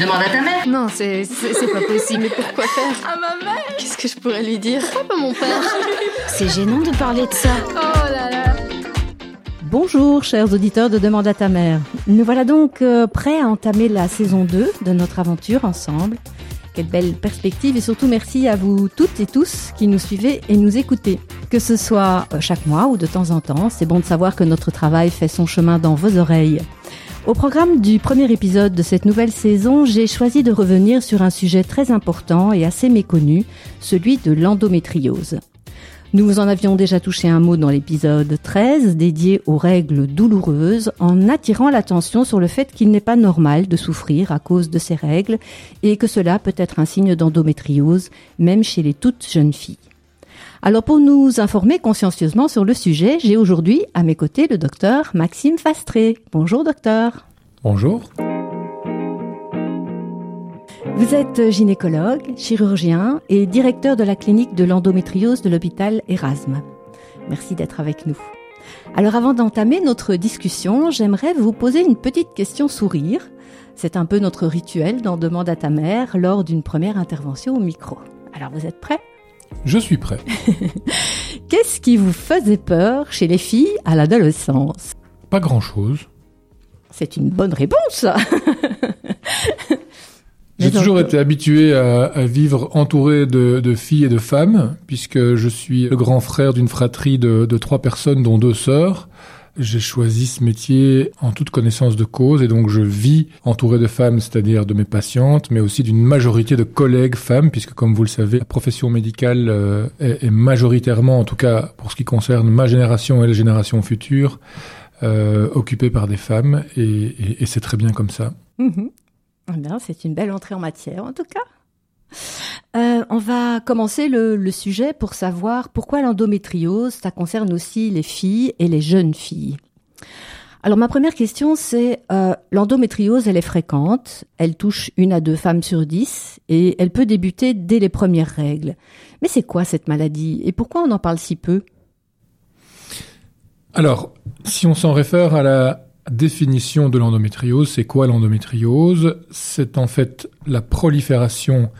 Demande à ta mère. Non, c'est c'est pas possible. Mais pourquoi faire À ma mère Qu'est-ce que je pourrais lui dire Pas mon père. C'est gênant de parler de ça. Oh là là. Bonjour chers auditeurs de Demande à ta mère. Nous voilà donc euh, prêts à entamer la saison 2 de notre aventure ensemble. Quelle belle perspective et surtout merci à vous toutes et tous qui nous suivez et nous écoutez. Que ce soit euh, chaque mois ou de temps en temps, c'est bon de savoir que notre travail fait son chemin dans vos oreilles. Au programme du premier épisode de cette nouvelle saison, j'ai choisi de revenir sur un sujet très important et assez méconnu, celui de l'endométriose. Nous vous en avions déjà touché un mot dans l'épisode 13 dédié aux règles douloureuses en attirant l'attention sur le fait qu'il n'est pas normal de souffrir à cause de ces règles et que cela peut être un signe d'endométriose même chez les toutes jeunes filles. Alors pour nous informer consciencieusement sur le sujet, j'ai aujourd'hui à mes côtés le docteur Maxime Fastré. Bonjour docteur. Bonjour. Vous êtes gynécologue, chirurgien et directeur de la clinique de l'endométriose de l'hôpital Erasme. Merci d'être avec nous. Alors avant d'entamer notre discussion, j'aimerais vous poser une petite question sourire. C'est un peu notre rituel dans Demande à ta mère lors d'une première intervention au micro. Alors vous êtes prêts Je suis prêt. Qu'est-ce qui vous faisait peur chez les filles à l'adolescence? Pas grand-chose. C'est une bonne réponse. J'ai toujours donc- été habitué à, à vivre entouré de, de filles et de femmes, puisque je suis le grand frère d'une fratrie de, de trois personnes, dont deux sœurs. J'ai choisi ce métier en toute connaissance de cause, et donc je vis entouré de femmes, c'est-à-dire de mes patientes, mais aussi d'une majorité de collègues femmes, puisque comme vous le savez, la profession médicale euh, est, majoritairement, en tout cas pour ce qui concerne ma génération et les générations futures, euh, occupée par des femmes, et, c'est très bien comme ça. Mhm. Eh bien, c'est une belle entrée en matière, en tout cas. Euh, on va commencer le, sujet pour savoir pourquoi l'endométriose, ça concerne aussi les filles et les jeunes filles. Alors ma première question, c'est euh, l'endométriose, elle est fréquente, elle touche une à deux femmes sur dix et elle peut débuter dès les premières règles. Mais c'est quoi cette maladie et pourquoi on en parle si peu? Alors, si on s'en réfère à la définition de l'endométriose, c'est quoi l'endométriose? C'est en fait la prolifération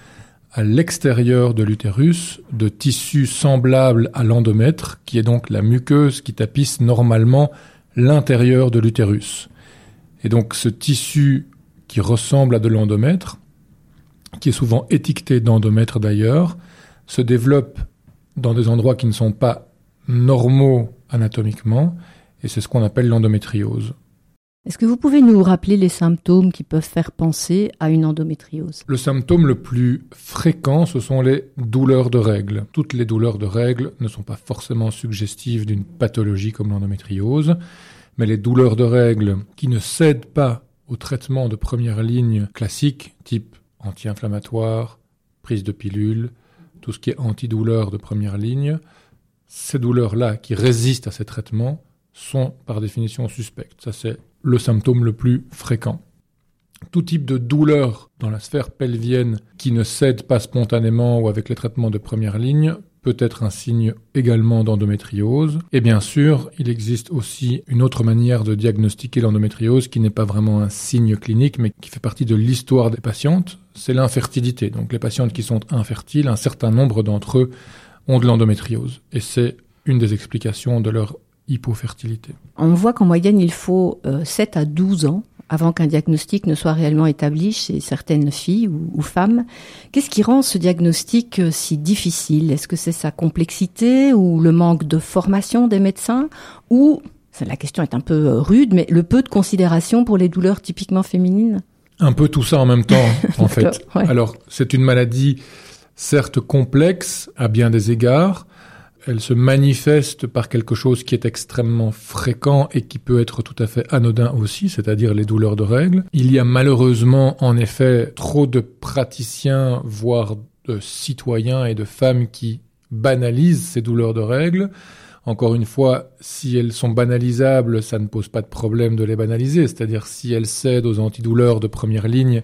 à l'extérieur de l'utérus de tissus semblables à l'endomètre, qui est donc la muqueuse qui tapisse normalement l'intérieur de l'utérus. Et donc ce tissu qui ressemble à de l'endomètre, qui est souvent étiqueté d'endomètre d'ailleurs, se développe dans des endroits qui ne sont pas normaux anatomiquement, et c'est ce qu'on appelle l'endométriose. Est-ce que vous pouvez nous rappeler les symptômes qui peuvent faire penser à une endométriose? Le symptôme le plus fréquent, ce sont les douleurs de règles. Toutes les douleurs de règles ne sont pas forcément suggestives d'une pathologie comme l'endométriose, mais les douleurs de règles qui ne cèdent pas au traitement de première ligne classique, type anti-inflammatoire, prise de pilule, tout ce qui est antidouleur de première ligne, ces douleurs-là qui résistent à ces traitements sont par définition suspectes. Ça, c'est le symptôme le plus fréquent. Tout type de douleur dans la sphère pelvienne qui ne cède pas spontanément ou avec les traitements de première ligne peut être un signe également d'endométriose. Et bien sûr, il existe aussi une autre manière de diagnostiquer l'endométriose qui n'est pas vraiment un signe clinique, mais qui fait partie de l'histoire des patientes, c'est l'infertilité. Donc les patientes qui sont infertiles, un certain nombre d'entre eux ont de l'endométriose. Et c'est une des explications de leur hypofertilité. On voit qu'en moyenne, il faut euh, 7 à 12 ans avant qu'un diagnostic ne soit réellement établi chez certaines filles ou, ou femmes. Qu'est-ce qui rend ce diagnostic euh, si difficile? Est-ce que c'est sa complexité ou le manque de formation des médecins? Ou, la question est un peu euh, rude, mais le peu de considération pour les douleurs typiquement féminines? Un peu tout ça en même temps, en fait. Ouais. Alors, c'est une maladie certes complexe à bien des égards. Elle se manifeste par quelque chose qui est extrêmement fréquent et qui peut être tout à fait anodin aussi, c'est-à-dire les douleurs de règles. Il y a malheureusement, en effet, trop de praticiens, voire de citoyens et de femmes qui banalisent ces douleurs de règles. Encore une fois, si elles sont banalisables, ça ne pose pas de problème de les banaliser. C'est-à-dire si elles cèdent aux antidouleurs de première ligne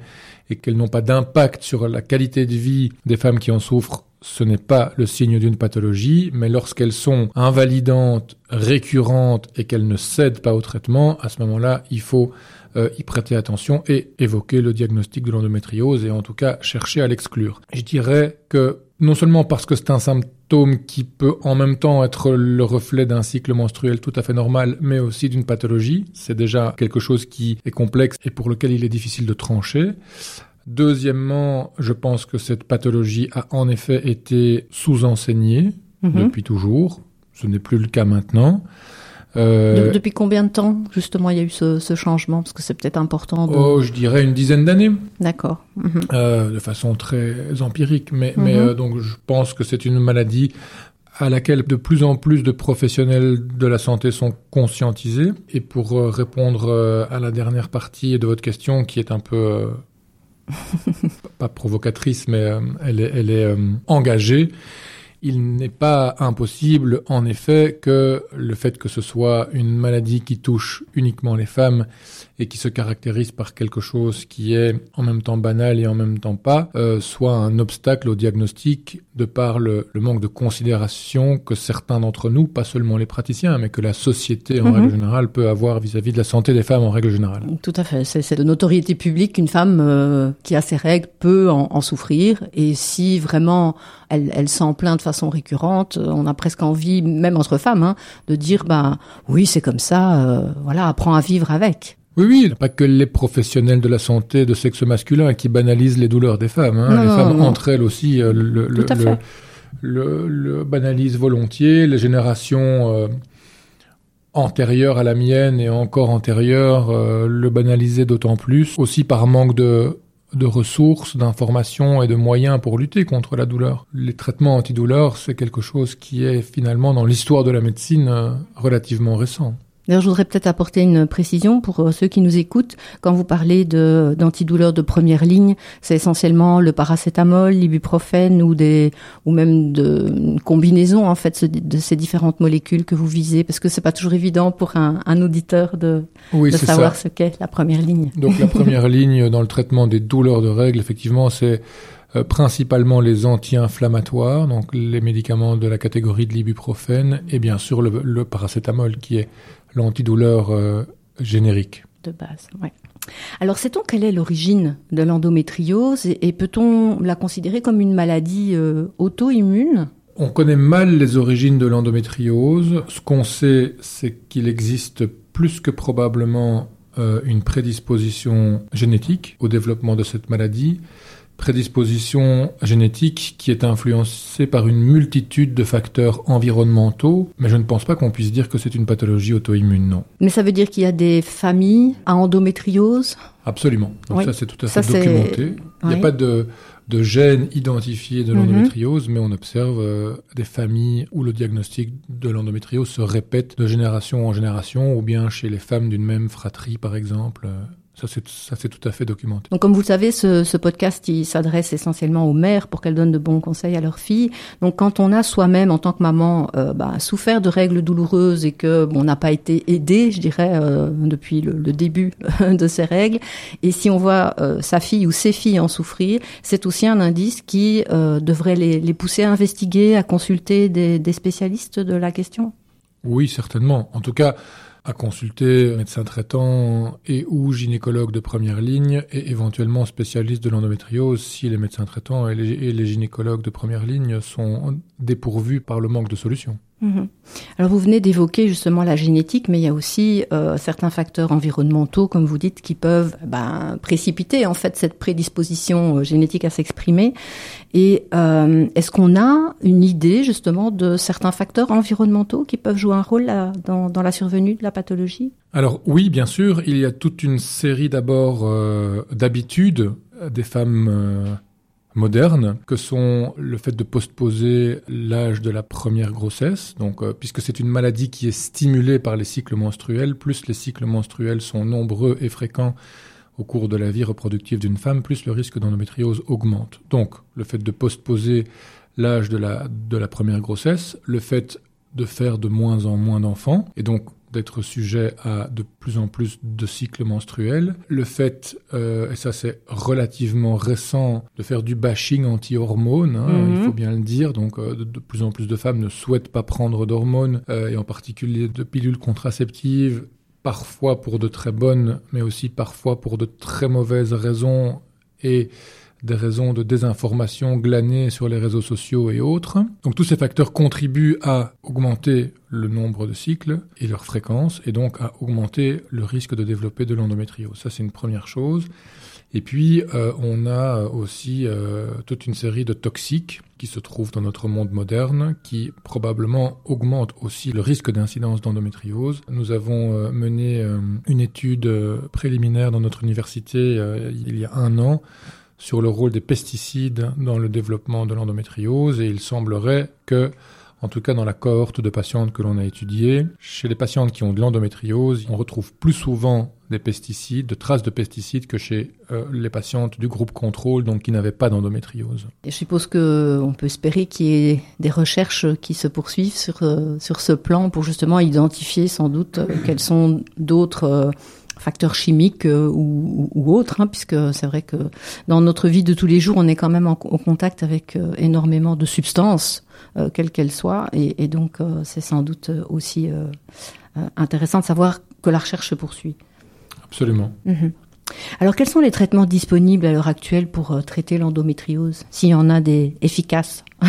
et qu'elles n'ont pas d'impact sur la qualité de vie des femmes qui en souffrent, ce n'est pas le signe d'une pathologie, mais lorsqu'elles sont invalidantes, récurrentes et qu'elles ne cèdent pas au traitement, à ce moment-là, il faut euh, y prêter attention et évoquer le diagnostic de l'endométriose et en tout cas chercher à l'exclure. Je dirais que non seulement parce que c'est un symptôme qui peut en même temps être le reflet d'un cycle menstruel tout à fait normal, mais aussi d'une pathologie. C'est déjà quelque chose qui est complexe et pour lequel il est difficile de trancher. Deuxièmement, je pense que cette pathologie a en effet été sous-enseignée Mhm. depuis toujours. Ce n'est plus le cas maintenant. De- Euh, depuis combien de temps, justement, il y a eu ce, ce changement? Parce que c'est peut-être important de... oh, je dirais une dizaine d'années. D'accord. Mhm. euh, de façon très empirique, mais, mais Mhm. euh, donc je pense que c'est une maladie à laquelle de plus en plus de professionnels de la santé sont conscientisés. Et pour euh, répondre euh, à la dernière partie de votre question, qui est un peu euh, pas provocatrice, mais euh, elle est, euh, engagée. Il n'est pas impossible, en effet, que le fait que ce soit une maladie qui touche uniquement les femmes et qui se caractérise par quelque chose qui est en même temps banal et en même temps pas, euh, soit un obstacle au diagnostic de par le, le manque de considération que certains d'entre nous, pas seulement les praticiens, mais que la société en Mhm. règle générale peut avoir vis-à-vis de la santé des femmes en règle générale. Tout à fait. C'est de notoriété publique qu'une femme euh, qui a ses règles peut en, en souffrir. Et si vraiment elle, elle s'en plaint de façon récurrente, euh, on a presque envie, même entre femmes, hein, de dire bah oui c'est comme ça, euh, voilà, apprends à vivre avec. Oui, oui, il n'y a pas que les professionnels de la santé de sexe masculin qui banalisent les douleurs des femmes. hein. Non, les non, femmes, non. entre elles aussi, euh, le, le, Tout à le- fait. le- le banalisent volontiers. Les générations euh, antérieures à la mienne et encore antérieures euh, le banalisaient d'autant plus, aussi par manque de de ressources, d'informations et de moyens pour lutter contre la douleur. Les traitements antidouleurs, c'est quelque chose qui est finalement dans l'histoire de la médecine relativement récent. D'ailleurs, je voudrais peut-être apporter une précision pour euh, ceux qui nous écoutent. Quand vous parlez de d'antidouleurs de première ligne, c'est essentiellement le paracétamol, l'ibuprofène ou des ou même de une combinaison en fait de ces différentes molécules que vous visez, parce que c'est pas toujours évident pour un, un auditeur de, Oui, de savoir ça. ce qu'est la première ligne. Donc la première ligne dans le traitement des douleurs de règles, effectivement, c'est euh, principalement les anti-inflammatoires, donc les médicaments de la catégorie de l'ibuprofène, et bien sûr le, le paracétamol qui est l'antidouleur euh, générique. de base. Ouais. Alors, sait-on quelle est l'origine de l'endométriose et, et peut-on la considérer comme une maladie euh, auto-immune? On connaît mal les origines de l'endométriose. Ce qu'on sait, c'est qu'il existe plus que probablement une prédisposition génétique au développement de cette maladie. Prédisposition génétique qui est influencée par une multitude de facteurs environnementaux, mais je ne pense pas qu'on puisse dire que c'est une pathologie auto-immune, non. Mais ça veut dire qu'il y a des familles à endométriose? Absolument. Donc Oui. ça, c'est tout à fait documenté. Il n'y a pas de, de gène identifié de Mhm. l'endométriose, mais on observe euh, des familles où le diagnostic de l'endométriose se répète de génération en génération, ou bien chez les femmes d'une même fratrie, par exemple. Ça, c'est, ça, c'est tout à fait documenté. Donc, comme vous le savez, ce, ce podcast, il s'adresse essentiellement aux mères pour qu'elles donnent de bons conseils à leurs filles. Donc, quand on a soi-même, en tant que maman, euh, bah, souffert de règles douloureuses et que bon, on n'a pas été aidé, je dirais, euh, depuis le, le début de ces règles, et si on voit euh, sa fille ou ses filles en souffrir, c'est aussi un indice qui euh, devrait les, les pousser à investiguer, à consulter des, des spécialistes de la question. Oui, certainement. En tout cas, à consulter médecin traitant et ou gynécologue de première ligne et éventuellement spécialiste de l'endométriose si les médecins traitants et les, et les gynécologues de première ligne sont dépourvus par le manque de solutions. Mhm. Alors vous venez d'évoquer justement la génétique, mais il y a aussi euh, certains facteurs environnementaux, comme vous dites, qui peuvent ben, précipiter en fait cette prédisposition euh, génétique à s'exprimer. Et euh, est-ce qu'on a une idée justement de certains facteurs environnementaux qui peuvent jouer un rôle dans, la survenue de la pathologie? Alors oui, bien sûr, il y a toute une série d'abord d'habitudes des femmes modernes que sont le fait de postposer l'âge de la première grossesse, donc euh, puisque c'est une maladie qui est stimulée par les cycles menstruels, plus les cycles menstruels sont nombreux et fréquents au cours de la vie reproductive d'une femme, plus le risque d'endométriose augmente. Donc le fait de postposer l'âge de la, de la première grossesse, le fait de faire de moins en moins d'enfants, et donc d'être sujet à de plus en plus de cycles menstruels. Le fait, euh, et ça c'est relativement récent, de faire du bashing anti-hormones, hein, Mhm. il faut bien le dire. Donc euh, de, de plus en plus de femmes ne souhaitent pas prendre d'hormones, euh, et en particulier de pilules contraceptives, parfois pour de très bonnes, mais aussi parfois pour de très mauvaises raisons et des raisons de désinformation glanées sur les réseaux sociaux et autres. Donc tous ces facteurs contribuent à augmenter le nombre de cycles et leur fréquence et donc à augmenter le risque de développer de l'endométriose. Ça c'est une première chose. Et puis, euh, on a aussi euh, toute une série de toxiques qui se trouvent dans notre monde moderne, qui probablement augmentent aussi le risque d'incidence d'endométriose. Nous avons euh, mené une étude préliminaire dans notre université il y a un an sur le rôle des pesticides dans le développement de l'endométriose et il semblerait que en tout cas dans la cohorte de patientes que l'on a étudiées, chez les patientes qui ont de l'endométriose, on retrouve plus souvent des pesticides, de traces de pesticides que chez euh, les patientes du groupe contrôle, donc qui n'avaient pas d'endométriose. je suppose qu'on peut espérer qu'il y ait des recherches qui se poursuivent sur, euh, sur ce plan pour justement identifier sans doute euh, quels sont d'autres facteurs chimiques ou, autres, hein, puisque c'est vrai que dans notre vie de tous les jours, on est quand même en, contact avec énormément de substances, quelles qu'elles soient, et, donc c'est sans doute aussi intéressant de savoir que la recherche se poursuit. Absolument. Mhm. Alors, quels sont les traitements disponibles à l'heure actuelle pour euh, traiter l'endométriose, s'il y en a des efficaces?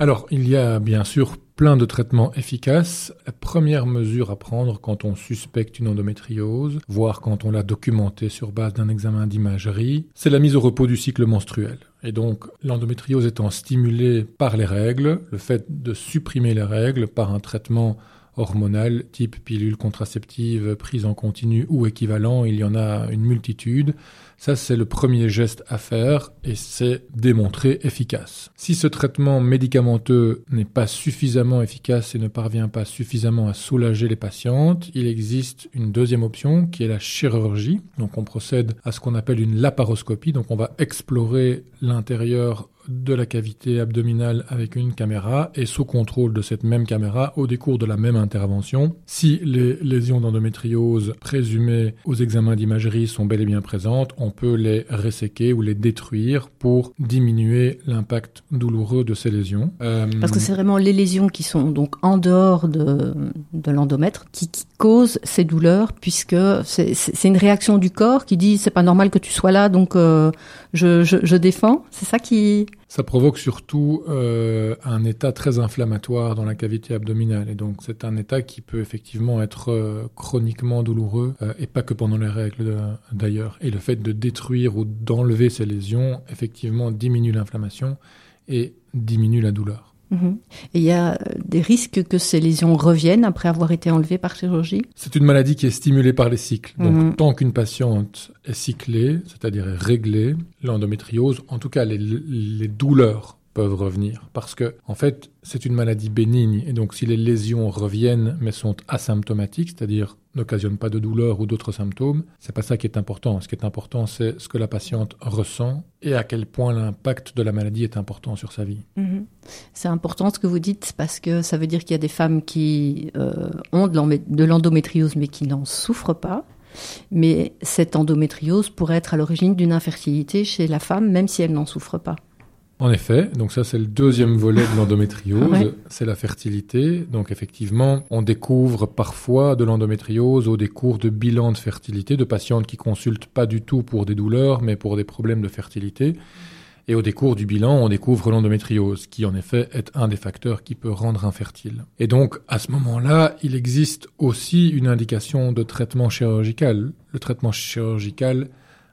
Alors, il y a bien sûr plein de traitements efficaces. La première mesure à prendre quand on suspecte une endométriose, voire quand on l'a documentée sur base d'un examen d'imagerie, c'est la mise au repos du cycle menstruel. Et donc, l'endométriose étant stimulée par les règles, le fait de supprimer les règles par un traitement hormonales, type pilule contraceptive, prise en continu ou équivalent, il y en a une multitude. Ça, c'est le premier geste à faire et c'est démontré efficace. Si ce traitement médicamenteux n'est pas suffisamment efficace et ne parvient pas suffisamment à soulager les patientes, il existe une deuxième option qui est la chirurgie. Donc on procède à ce qu'on appelle une laparoscopie. Donc on va explorer l'intérieur de la cavité abdominale avec une caméra et sous contrôle de cette même caméra au décours de la même intervention. Si les lésions d'endométriose présumées aux examens d'imagerie sont bel et bien présentes, on peut les resséquer ou les détruire pour diminuer l'impact douloureux de ces lésions. Euh, Parce que c'est vraiment les lésions qui sont donc en dehors de, de l'endomètre qui, qui, causent ces douleurs puisque c'est une réaction du corps qui dit c'est pas normal que tu sois là donc euh, je, je, je défends. C'est ça qui ça provoque surtout euh, un état très inflammatoire dans la cavité abdominale. Et donc c'est un état qui peut effectivement être euh, chroniquement douloureux euh, et pas que pendant les règles d'ailleurs. Et le fait de détruire ou d'enlever ces lésions, effectivement, diminue l'inflammation et diminue la douleur. Mhm. Et il y a des risques que ces lésions reviennent après avoir été enlevées par chirurgie? C'est une maladie qui est stimulée par les cycles. Donc mhm. tant qu'une patiente est cyclée, c'est-à-dire est réglée, l'endométriose, en tout cas les, les douleurs peuvent revenir parce que en fait c'est une maladie bénigne et donc si les lésions reviennent mais sont asymptomatiques c'est-à-dire n'occasionnent pas de douleur ou d'autres symptômes c'est pas ça qui est important. Ce qui est important c'est ce que la patiente ressent et à quel point l'impact de la maladie est important sur sa vie. Mhm. c'est important ce que vous dites parce que ça veut dire qu'il y a des femmes qui euh, ont de l'endométriose mais qui n'en souffrent pas. Mais cette endométriose pourrait être à l'origine d'une infertilité chez la femme même si elle n'en souffre pas en effet, donc ça c'est le deuxième volet de l'endométriose, c'est la fertilité. Donc effectivement, on découvre parfois de l'endométriose au décours de bilans de fertilité de patientes qui consultent pas du tout pour des douleurs, mais pour des problèmes de fertilité. Et au décours du bilan, on découvre l'endométriose, qui en effet est un des facteurs qui peut rendre infertile. Et donc, à ce moment-là, il existe aussi une indication de traitement chirurgical. Le traitement chirurgical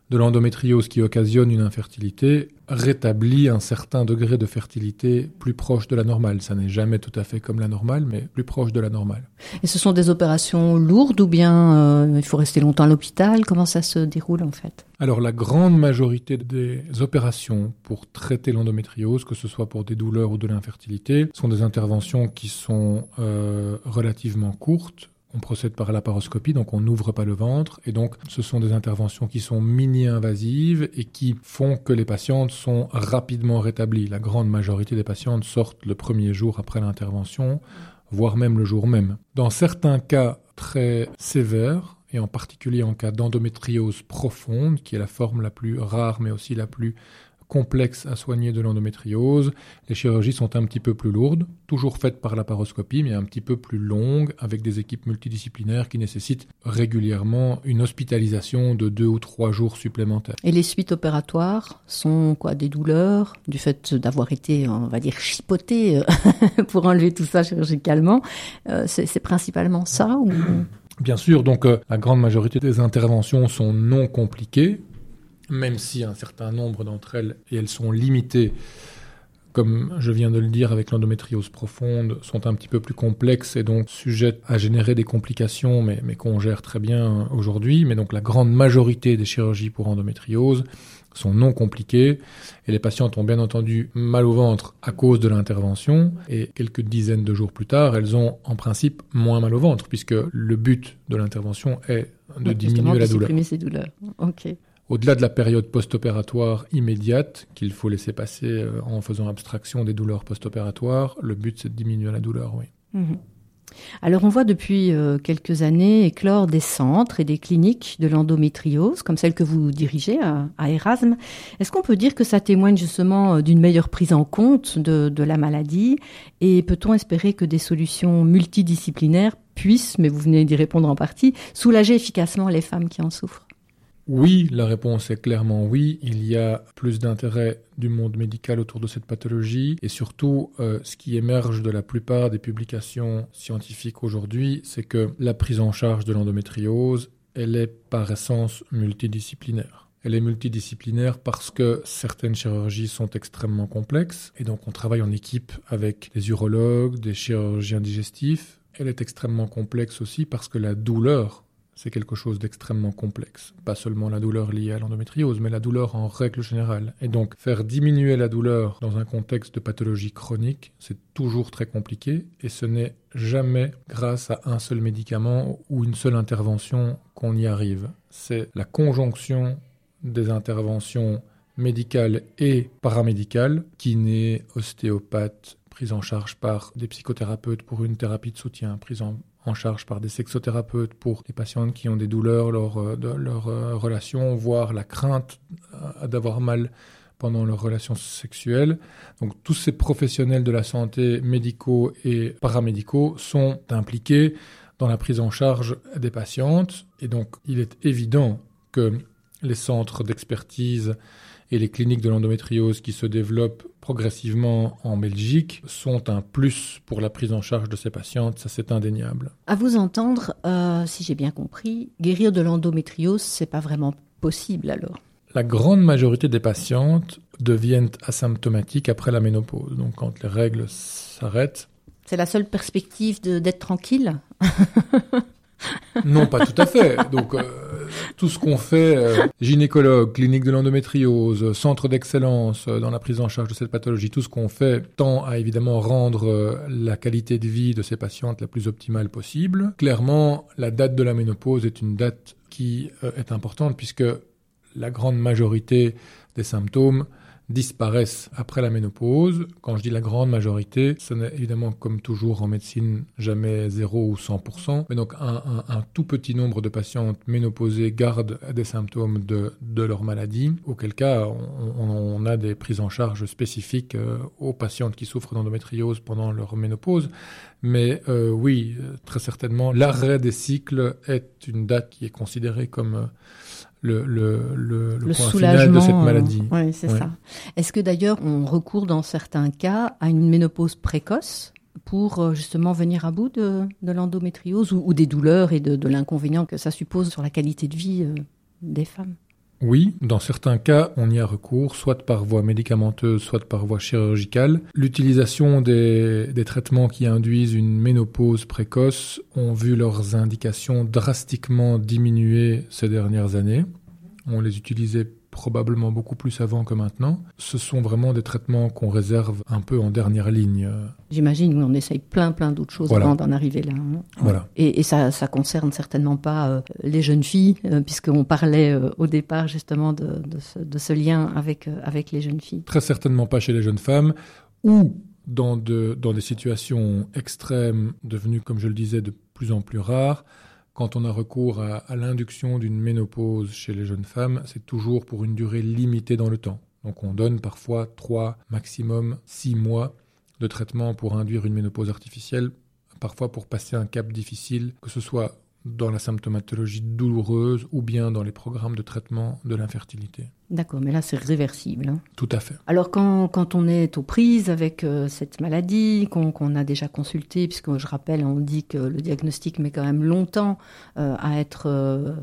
de l'endométriose qui occasionne une infertilité rétablit un certain degré de fertilité plus proche de la normale. Ça n'est jamais tout à fait comme la normale, mais plus proche de la normale. Et ce sont des opérations lourdes ou bien euh, il faut rester longtemps à l'hôpital? Comment ça se déroule en fait? Alors la grande majorité des opérations pour traiter l'endométriose, que ce soit pour des douleurs ou de l'infertilité, sont des interventions qui sont euh, relativement courtes on procède par la paroscopie, donc on n'ouvre pas le ventre. Et donc, ce sont des interventions qui sont mini-invasives et qui font que les patientes sont rapidement rétablies. La grande majorité des patientes sortent le premier jour après l'intervention, voire même le jour même. Dans certains cas très sévères, et en particulier en cas d'endométriose profonde, qui est la forme la plus rare mais aussi la plus complexe à soigner de l'endométriose, les chirurgies sont un petit peu plus lourdes, toujours faites par la paroscopie, mais un petit peu plus longues, avec des équipes multidisciplinaires qui nécessitent régulièrement une hospitalisation de deux ou trois jours supplémentaires. Et les suites opératoires sont quoi? Des douleurs, du fait d'avoir été, on va dire, chipoté euh, pour enlever tout ça chirurgicalement. Euh, c'est principalement ça ou... Bien sûr, donc euh, la grande majorité des interventions sont non compliquées, même si un certain nombre d'entre elles, et elles sont limitées, comme je viens de le dire avec l'endométriose profonde, sont un petit peu plus complexes et donc sujettes à générer des complications, mais, mais qu'on gère très bien aujourd'hui. Mais donc la grande majorité des chirurgies pour endométriose sont non compliquées et les patientes ont bien entendu mal au ventre à cause de l'intervention et quelques dizaines de jours plus tard, elles ont en principe moins mal au ventre puisque le but de l'intervention est de diminuer la douleur. Ces douleurs. Au-delà de la période post-opératoire immédiate qu'il faut laisser passer euh, en faisant abstraction des douleurs post-opératoires, le but c'est de diminuer la douleur, oui. Mhm. Alors on voit depuis euh, quelques années éclore des centres et des cliniques de l'endométriose, comme celle que vous dirigez à, Erasme. Est-ce qu'on peut dire que ça témoigne justement euh, d'une meilleure prise en compte de la maladie? Et peut-on espérer que des solutions multidisciplinaires puissent, mais vous venez d'y répondre en partie, soulager efficacement les femmes qui en souffrent? Oui, la réponse est clairement oui. Il y a plus d'intérêt du monde médical autour de cette pathologie et surtout euh, ce qui émerge de la plupart des publications scientifiques aujourd'hui, c'est que la prise en charge de l'endométriose, elle est par essence multidisciplinaire. Elle est multidisciplinaire parce que certaines chirurgies sont extrêmement complexes et donc on travaille en équipe avec des urologues, des chirurgiens digestifs. Elle est extrêmement complexe aussi parce que la douleur c'est quelque chose d'extrêmement complexe. Pas seulement la douleur liée à l'endométriose, mais la douleur en règle générale. Et donc, faire diminuer la douleur dans un contexte de pathologie chronique, c'est toujours très compliqué et ce n'est jamais grâce à un seul médicament ou une seule intervention qu'on y arrive. C'est la conjonction des interventions médicales et paramédicales, kiné, ostéopathe, prise en charge par des psychothérapeutes pour une thérapie de soutien, prise en en charge par des sexothérapeutes pour les patientes qui ont des douleurs lors euh, de leur euh, relation, voire la crainte euh, d'avoir mal pendant leur relation sexuelle. Donc tous ces professionnels de la santé, médicaux et paramédicaux, sont impliqués dans la prise en charge des patientes. Et donc il est évident que les centres d'expertise et les cliniques de l'endométriose qui se développent progressivement en Belgique sont un plus pour la prise en charge de ces patientes, ça c'est indéniable. À vous entendre, euh, si j'ai bien compris, guérir de l'endométriose, c'est pas vraiment possible alors. La grande majorité des patientes deviennent asymptomatiques après la ménopause, donc quand les règles s'arrêtent. C'est la seule perspective d'être tranquille? Non, pas tout à fait. Donc, euh, tout ce qu'on fait, euh, gynécologue, clinique de l'endométriose, centre d'excellence euh, dans la prise en charge de cette pathologie, tout ce qu'on fait tend à évidemment rendre la qualité de vie de ces patientes la plus optimale possible. Clairement, la date de la ménopause est une date qui est importante puisque la grande majorité des symptômes disparaissent après la ménopause. Quand je dis la grande majorité, ce n'est évidemment comme toujours en médecine jamais 0 ou 100%, mais donc un, tout petit nombre de patientes ménopausées gardent des symptômes de, leur maladie, auquel cas on, a des prises en charge spécifiques euh, aux patientes qui souffrent d'endométriose pendant leur ménopause. Mais euh, oui, très certainement, l'arrêt des cycles est une date qui est considérée comme... Euh, le, le, le, le soulagement de cette maladie. oui, c'est ça. Est-ce que d'ailleurs on recourt dans certains cas à une ménopause précoce pour euh, justement venir à bout de, de l'endométriose ou, des douleurs et de, de l'inconvénient que ça suppose sur la qualité de vie euh, des femmes? Oui, dans certains cas, on y a recours, soit par voie médicamenteuse, soit par voie chirurgicale. L'utilisation des, traitements qui induisent une ménopause précoce ont vu leurs indications drastiquement diminuer ces dernières années. On les utilisait probablement beaucoup plus avant que maintenant. Ce sont vraiment des traitements qu'on réserve un peu en dernière ligne. J'imagine, oui, on essaye plein, plein d'autres choses avant d'en arriver là. Hein. Voilà. Et, ça, ça concerne certainement pas euh, les jeunes filles, euh, puisqu'on parlait euh, au départ justement de, de, ce, lien avec, avec les jeunes filles. Très certainement pas chez les jeunes femmes, ou dans, de, dans des situations extrêmes, devenues, comme je le disais, de plus en plus rares quand on a recours à, l'induction d'une ménopause chez les jeunes femmes, c'est toujours pour une durée limitée dans le temps. Donc on donne parfois 3, maximum 6 mois de traitement pour induire une ménopause artificielle, parfois pour passer un cap difficile, que ce soit dans la symptomatologie douloureuse ou bien dans les programmes de traitement de l'infertilité. D'accord, mais là c'est réversible. Hein. Tout à fait. Alors quand, quand, on est aux prises avec euh, cette maladie, qu'on a déjà consulté, puisque je rappelle, on dit que le diagnostic met quand même longtemps euh, à être... Euh,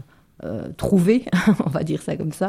euh, trouver, on va dire ça comme ça.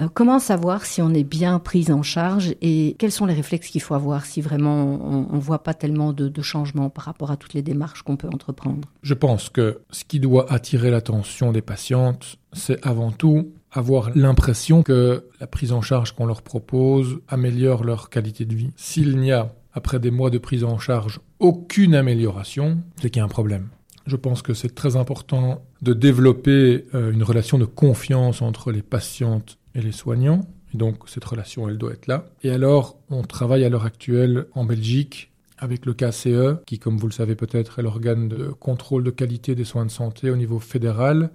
Euh, comment savoir si on est bien pris en charge et quels sont les réflexes qu'il faut avoir si vraiment on ne voit pas tellement de, de changements par rapport à toutes les démarches qu'on peut entreprendre? Je pense que ce qui doit attirer l'attention des patientes, c'est avant tout avoir l'impression que la prise en charge qu'on leur propose améliore leur qualité de vie. S'il n'y a, après des mois de prise en charge, aucune amélioration, c'est qu'il y a un problème. Je pense que c'est très important de développer euh, une relation de confiance entre les patientes et les soignants. Et donc cette relation, elle doit être là. Et alors, on travaille à l'heure actuelle en Belgique avec le KCE, qui, comme vous le savez peut-être, est l'organe de contrôle de qualité des soins de santé au niveau fédéral.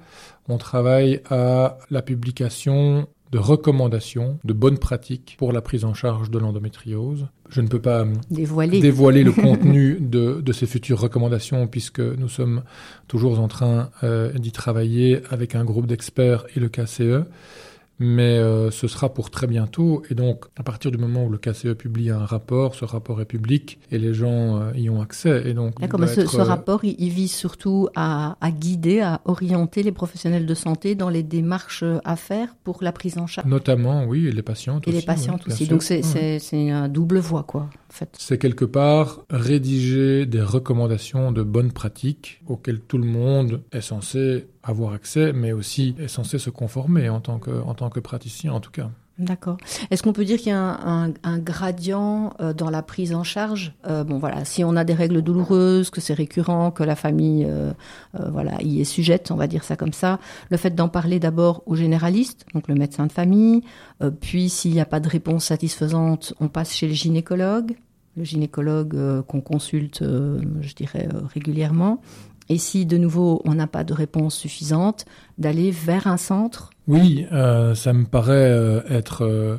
On travaille à la publication de recommandations, de bonnes pratiques pour la prise en charge de l'endométriose. Je ne peux pas euh, dévoiler, dévoiler le contenu de, de, ces futures recommandations puisque nous sommes toujours en train euh, d'y travailler avec un groupe d'experts et le KCE mais euh, ce sera pour très bientôt. Et donc, à partir du moment où le KCE publie un rapport, ce rapport est public et les gens euh, y ont accès. Et donc, D'accord, mais ce, ce, euh, rapport, il, il, vise surtout à, à, guider, à orienter les professionnels de santé dans les démarches à faire pour la prise en charge. Notamment, oui, et les patientes et aussi. Et les patientes aussi. Donc, c'est oui. un double voie, quoi. C'est quelque part rédiger des recommandations de bonnes pratiques auxquelles tout le monde est censé avoir accès, mais aussi est censé se conformer en tant que praticien en tout cas. D'accord. Est-ce qu'on peut dire qu'il y a un, un, un gradient euh, dans la prise en charge? Euh, Bon, voilà, si on a des règles douloureuses, que c'est récurrent, que la famille, euh, voilà, y est sujette, on va dire ça comme ça. Le fait d'en parler d'abord au généraliste, donc le médecin de famille, puis s'il n'y a pas de réponse satisfaisante, on passe chez le gynécologue, le gynécologue qu'on consulte, je dirais régulièrement. Et si de nouveau on n'a pas de réponse suffisante, d'aller vers un centre? Oui, euh, ça me paraît euh, être euh,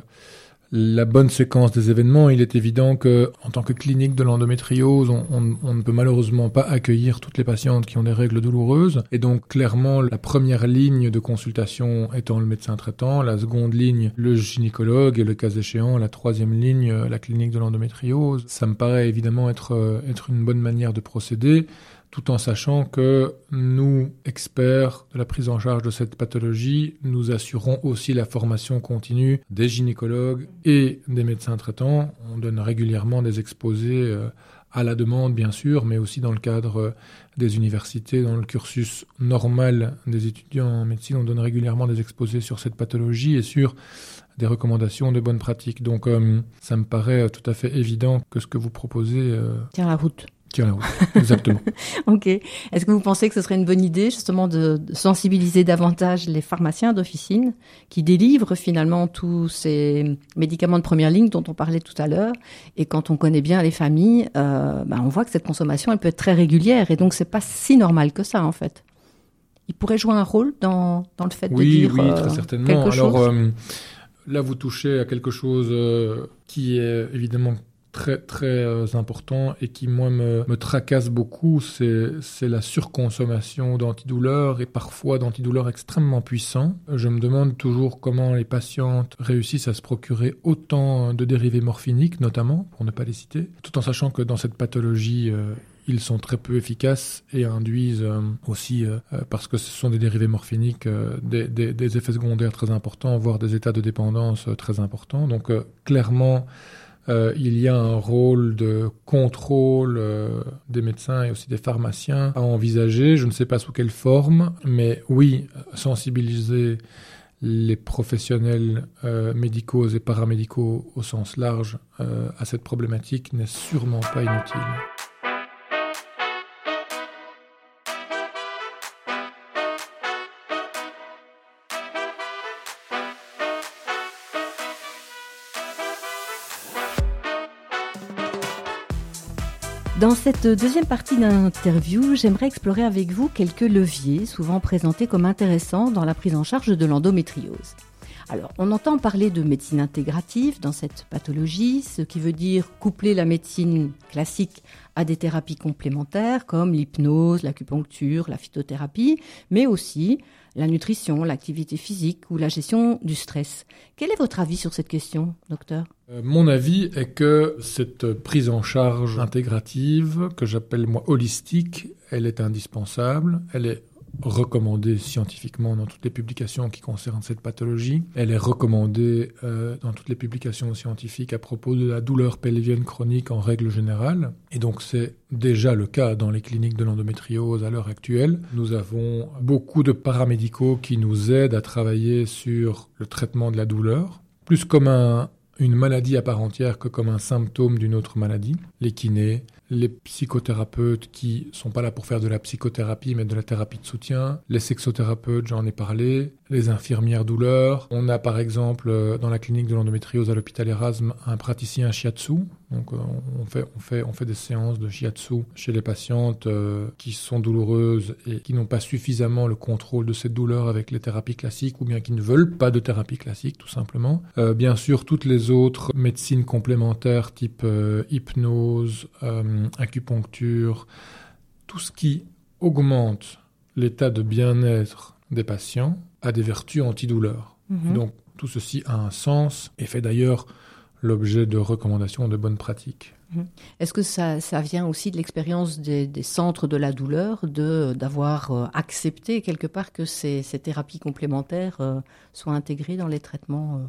la bonne séquence des événements. Il est évident que, en tant que clinique de l'endométriose, on, ne peut malheureusement pas accueillir toutes les patientes qui ont des règles douloureuses. Et donc, clairement, la première ligne de consultation étant le médecin traitant, la seconde ligne, le gynécologue, et le cas échéant, la troisième ligne, la clinique de l'endométriose. Ça me paraît évidemment être, être une bonne manière de procéder tout en sachant que nous, experts de la prise en charge de cette pathologie, nous assurons aussi la formation continue des gynécologues et des médecins traitants. On donne régulièrement des exposés à la demande, bien sûr, mais aussi dans le cadre des universités, dans le cursus normal des étudiants en médecine, on donne régulièrement des exposés sur cette pathologie et sur des recommandations de bonnes pratiques. Donc, euh, ça me paraît tout à fait évident que ce que vous proposez euh, tient la route. La route, exactement. ok. Est-ce que vous pensez que ce serait une bonne idée justement de, sensibiliser davantage les pharmaciens d'officine qui délivrent finalement tous ces médicaments de première ligne dont on parlait tout à l'heure? Et quand on connaît bien les familles, euh, ben on voit que cette consommation elle peut être très régulière et donc c'est pas si normal que ça en fait. Il pourrait jouer un rôle dans, dans le fait oui, de dire oui, euh, très certainement. quelque chose? Alors euh, là, vous touchez à quelque chose qui est évidemment très très euh, important et qui moi me, me tracasse beaucoup, c'est la surconsommation d'antidouleurs et parfois d'antidouleurs extrêmement puissants. Je me demande toujours comment les patientes réussissent à se procurer autant de dérivés morphiniques, notamment, pour ne pas les citer, tout en sachant que dans cette pathologie, euh, ils sont très peu efficaces et induisent euh, aussi, parce que ce sont des dérivés morphiniques, des, des, des, effets secondaires très importants, voire des états de dépendance très importants. Donc clairement, euh, il y a un rôle de contrôle euh, des médecins et aussi des pharmaciens à envisager. Je ne sais pas sous quelle forme, mais oui, sensibiliser les professionnels euh, médicaux et paramédicaux au sens large à cette problématique n'est sûrement pas inutile. Dans cette deuxième partie d'interview, j'aimerais explorer avec vous quelques leviers souvent présentés comme intéressants dans la prise en charge de l'endométriose. Alors, on entend parler de médecine intégrative dans cette pathologie, ce qui veut dire coupler la médecine classique à des thérapies complémentaires comme l'hypnose, l'acupuncture, la phytothérapie, mais aussi la nutrition, l'activité physique ou la gestion du stress. Quel est votre avis sur cette question, docteur? Euh, Mon avis est que cette prise en charge intégrative, que j'appelle moi holistique, elle est indispensable, elle est recommandée scientifiquement dans toutes les publications qui concernent cette pathologie. Elle est recommandée euh, dans toutes les publications scientifiques à propos de la douleur pelvienne chronique en règle générale. Et donc c'est déjà le cas dans les cliniques de l'endométriose à l'heure actuelle. Nous avons beaucoup de paramédicaux qui nous aident à travailler sur le traitement de la douleur, plus comme une maladie à part entière que comme un symptôme d'une autre maladie. Les kinés, les psychothérapeutes qui sont pas là pour faire de la psychothérapie mais de la thérapie de soutien, les sexothérapeutes, j'en ai parlé, les infirmières douleurs. On a par exemple euh, dans la clinique de l'endométriose à l'hôpital Erasme un praticien shiatsu. Donc euh, on fait, on, fait, on fait des séances de shiatsu chez les patientes euh, qui sont douloureuses et qui n'ont pas suffisamment le contrôle de cette douleur avec les thérapies classiques ou bien qui ne veulent pas de thérapie classique tout simplement. bien sûr toutes les autres médecines complémentaires type hypnose, acupuncture, tout ce qui augmente l'état de bien-être des patients a des vertus antidouleurs. Mhm. Donc tout ceci a un sens et fait d'ailleurs l'objet de recommandations de bonnes pratiques. Mhm. Est-ce que ça, vient aussi de l'expérience des, centres de la douleur, de d'avoir euh, accepté quelque part que ces, thérapies complémentaires euh, soient intégrées dans les traitements euh,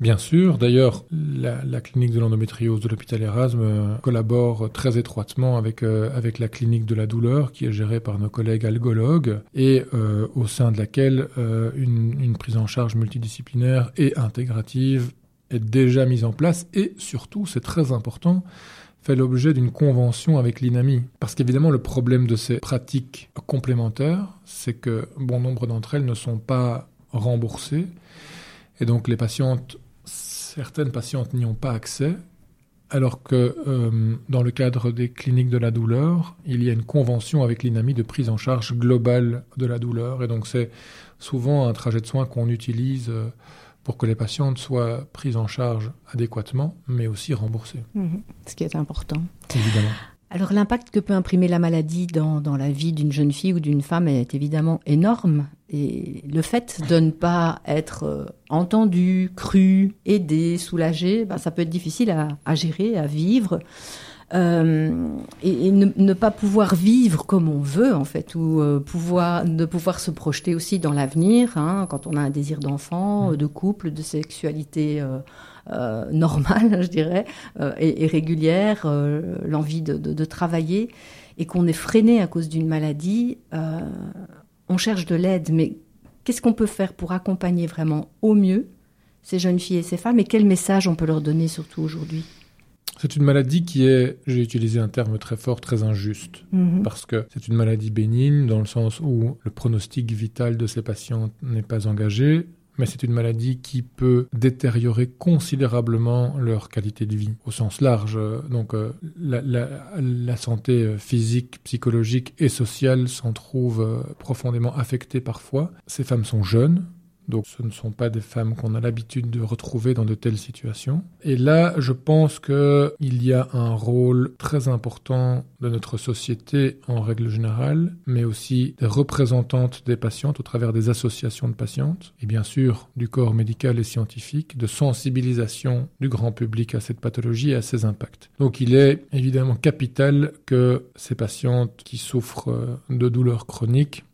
Bien sûr. D'ailleurs, la, clinique de l'endométriose de l'hôpital Erasme euh, collabore très étroitement avec, euh, avec la clinique de la douleur qui est gérée par nos collègues algologues et euh, au sein de laquelle une, une prise en charge multidisciplinaire et intégrative est déjà mise en place et surtout, c'est très important, fait l'objet d'une convention avec l'INAMI. Parce qu'évidemment, le problème de ces pratiques complémentaires, c'est que bon nombre d'entre elles ne sont pas remboursées et donc les patientes, certaines patientes n'y ont pas accès, alors que euh, dans le cadre des cliniques de la douleur, il y a une convention avec l'INAMI de prise en charge globale de la douleur. Et donc c'est souvent un trajet de soins qu'on utilise euh, pour que les patientes soient prises en charge adéquatement, mais aussi remboursées. Mhm. ce qui est important. Évidemment. Alors l'impact que peut imprimer la maladie dans, dans la vie d'une jeune fille ou d'une femme est évidemment énorme. Et le fait de ne pas être euh, entendu, cru, aidé, soulagé, ben, ça peut être difficile à, à gérer, à vivre. Euh, et, ne, ne, pas pouvoir vivre comme on veut en fait, ou euh, pouvoir de pouvoir se projeter aussi dans l'avenir, hein, quand on a un désir d'enfant, mmh. de couple, de sexualité euh, euh normale, je dirais, et, et, régulière, l'envie de, de, de, travailler, et qu'on est freiné à cause d'une maladie, on cherche de l'aide, mais qu'est-ce qu'on peut faire pour accompagner vraiment au mieux ces jeunes filles et ces femmes, et quel message on peut leur donner surtout aujourd'hui? C'est une maladie qui est, j'ai utilisé un terme très fort, très injuste, mhm. parce que c'est une maladie bénigne dans le sens où le pronostic vital de ces patients n'est pas engagé, mais c'est une maladie qui peut détériorer considérablement leur qualité de vie au sens large. Donc euh, la, santé euh, physique, psychologique et sociale s'en trouve euh, profondément affectée parfois. Ces femmes sont jeunes, donc ce ne sont pas des femmes qu'on a l'habitude de retrouver dans de telles situations. Et là, je pense qu'il y a un rôle très important de notre société en règle générale, mais aussi des représentantes des patientes au travers des associations de patientes, et bien sûr du corps médical et scientifique, de sensibilisation du grand public à cette pathologie et à ses impacts. Donc il est évidemment capital que ces patientes qui souffrent de douleurs chroniques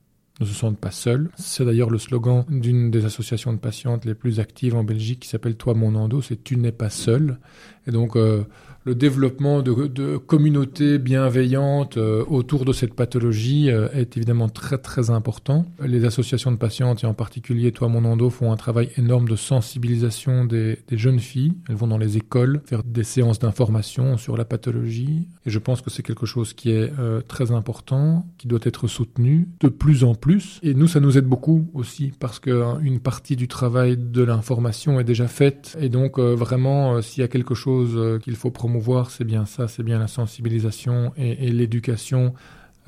ne se sentent pas seuls. C'est d'ailleurs le slogan d'une des associations de patientes les plus actives en Belgique qui s'appelle Toi mon endo, c'est Tu n'es pas seul. Et donc euh, le développement de, communautés bienveillantes euh, autour de cette pathologie euh, est évidemment très très important. Les associations de patientes et en particulier Toi Mon Endo font un travail énorme de sensibilisation des, jeunes filles. Elles vont dans les écoles faire des séances d'information sur la pathologie et je pense que c'est quelque chose qui est euh, très important, qui doit être soutenu de plus en plus. Et nous, ça nous aide beaucoup aussi parce que hein, partie du travail de l'information est déjà faite et donc vraiment s'il y a quelque chose qu'il faut promouvoir, c'est bien ça, c'est bien la sensibilisation et, l'éducation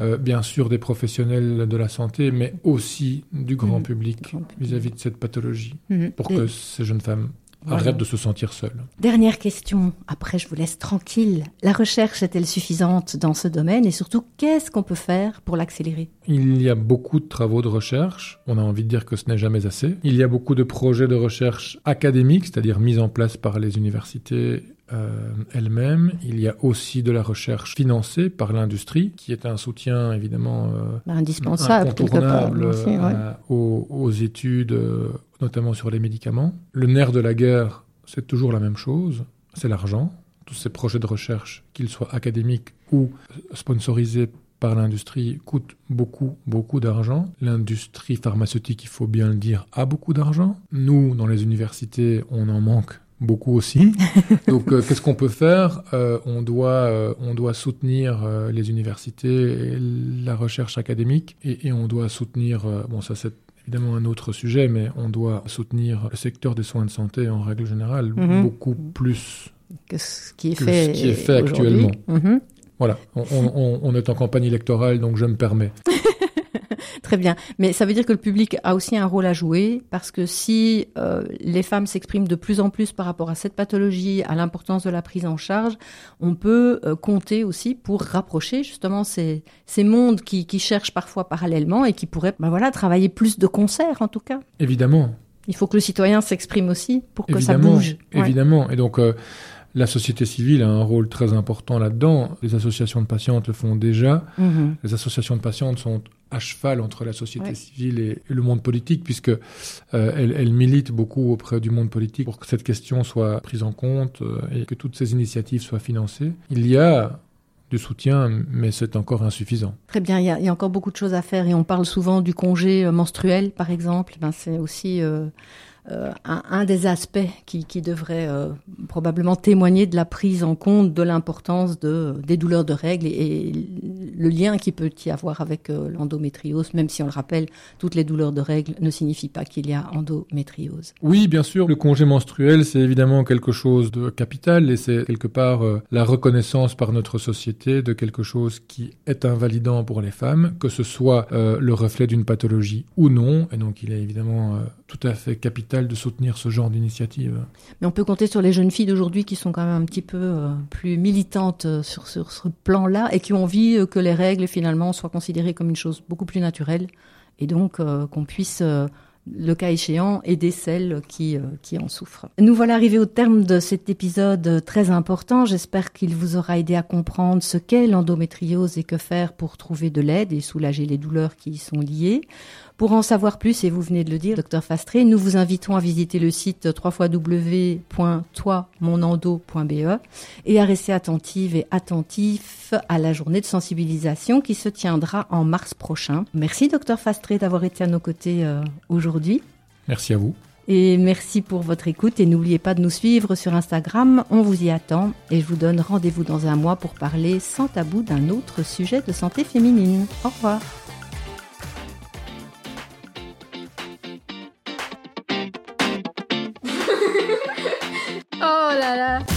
euh, bien sûr des professionnels de la santé, mais aussi du grand Mhm. public vis-à-vis de cette pathologie, Mhm. pour Et- que ces jeunes femmes Voilà. arrêtent de se sentir seules. Dernière question, après je vous laisse tranquille. La recherche est-elle suffisante dans ce domaine? Et surtout qu'est-ce qu'on peut faire pour l'accélérer? Il y a beaucoup de travaux de recherche. On a envie de dire que ce n'est jamais assez. Il y a beaucoup de projets de recherche académiques, c'est-à-dire mis en place par les universités euh, elles-mêmes. Il y a aussi de la recherche financée par l'industrie, qui est un soutien évidemment euh, Ben, Indispensable incontournable aussi, ouais. euh, aux, aux études, notamment sur les médicaments. Le nerf de la guerre, c'est toujours la même chose, c'est l'argent. Tous ces projets de recherche, qu'ils soient académiques ou sponsorisés par l'industrie, coûtent beaucoup, beaucoup d'argent. L'industrie pharmaceutique, il faut bien le dire, a beaucoup d'argent. Nous, dans les universités, on en manque beaucoup aussi. Donc, euh, qu'est-ce qu'on peut faire? Euh, On doit, euh, on doit soutenir les universités, et la recherche académique, et, et on doit soutenir. bon, ça c'est évidemment un autre sujet, mais on doit soutenir le secteur des soins de santé en règle générale Mhm. beaucoup plus. Que ce qui est fait, ce qui est fait aujourd'hui. actuellement. Mhm. Voilà, on, on- on- on est en campagne électorale, donc je me permets. Très bien. Mais ça veut dire que le public a aussi un rôle à jouer parce que si euh, les femmes s'expriment de plus en plus par rapport à cette pathologie, à l'importance de la prise en charge, on peut euh, compter aussi pour rapprocher justement ces, ces mondes qui, qui cherchent parfois parallèlement et qui pourraient ben voilà, travailler plus de concert en tout cas. Évidemment, Il faut que le citoyen s'exprime aussi pour que ça évidemment, bouge. Ouais. évidemment. Et donc, euh, la société civile a un rôle très important là-dedans. Les associations de patientes le font déjà. Mhm. Les associations de patientes sont à cheval entre la société Ouais. civile et, et le monde politique, puisque euh, elles militent beaucoup auprès du monde politique pour que cette question soit prise en compte euh, et que toutes ces initiatives soient financées. Il y a du soutien, mais c'est encore insuffisant. Très bien, il y, a, il y a encore beaucoup de choses à faire et on parle souvent du congé euh, menstruel, par exemple. Ben, c'est aussi euh, euh, un, des aspects qui, devrait euh, probablement témoigner de la prise en compte de l'importance de, des douleurs de règles et, le lien qui peut y avoir avec euh, l'endométriose, même si on le rappelle, toutes les douleurs de règles ne signifient pas qu'il y a endométriose. Oui, bien sûr, le congé menstruel, c'est évidemment quelque chose de capital et c'est quelque part la reconnaissance par notre société de quelque chose qui est invalidant pour les femmes, que ce soit le reflet d'une pathologie ou non. Et donc, il est évidemment tout à fait capital de soutenir ce genre d'initiative. Mais on peut compter sur les jeunes filles d'aujourd'hui qui sont quand même un petit peu euh, plus militantes euh, sur, ce plan-là et qui ont envie euh, que les règles finalement soient considérées comme une chose beaucoup plus naturelle et donc qu'on puisse, le cas échéant, aider celles qui, qui en souffrent. Nous voilà arrivés au terme de cet épisode très important. J'espère qu'il vous aura aidé à comprendre ce qu'est l'endométriose et que faire pour trouver de l'aide et soulager les douleurs qui y sont liées. Pour en savoir plus, et vous venez de le dire, docteur Fastré, nous vous invitons à visiter le site www.toimonendo.be et à rester attentive et attentif à la journée de sensibilisation qui se tiendra en mars prochain. Merci docteur Fastré d'avoir été à nos côtés euh, aujourd'hui. Merci à vous. Et merci pour votre écoute et n'oubliez pas de nous suivre sur Instagram, on vous y attend et je vous donne rendez-vous dans un mois pour parler sans tabou d'un autre sujet de santé féminine. Au revoir. Oh là là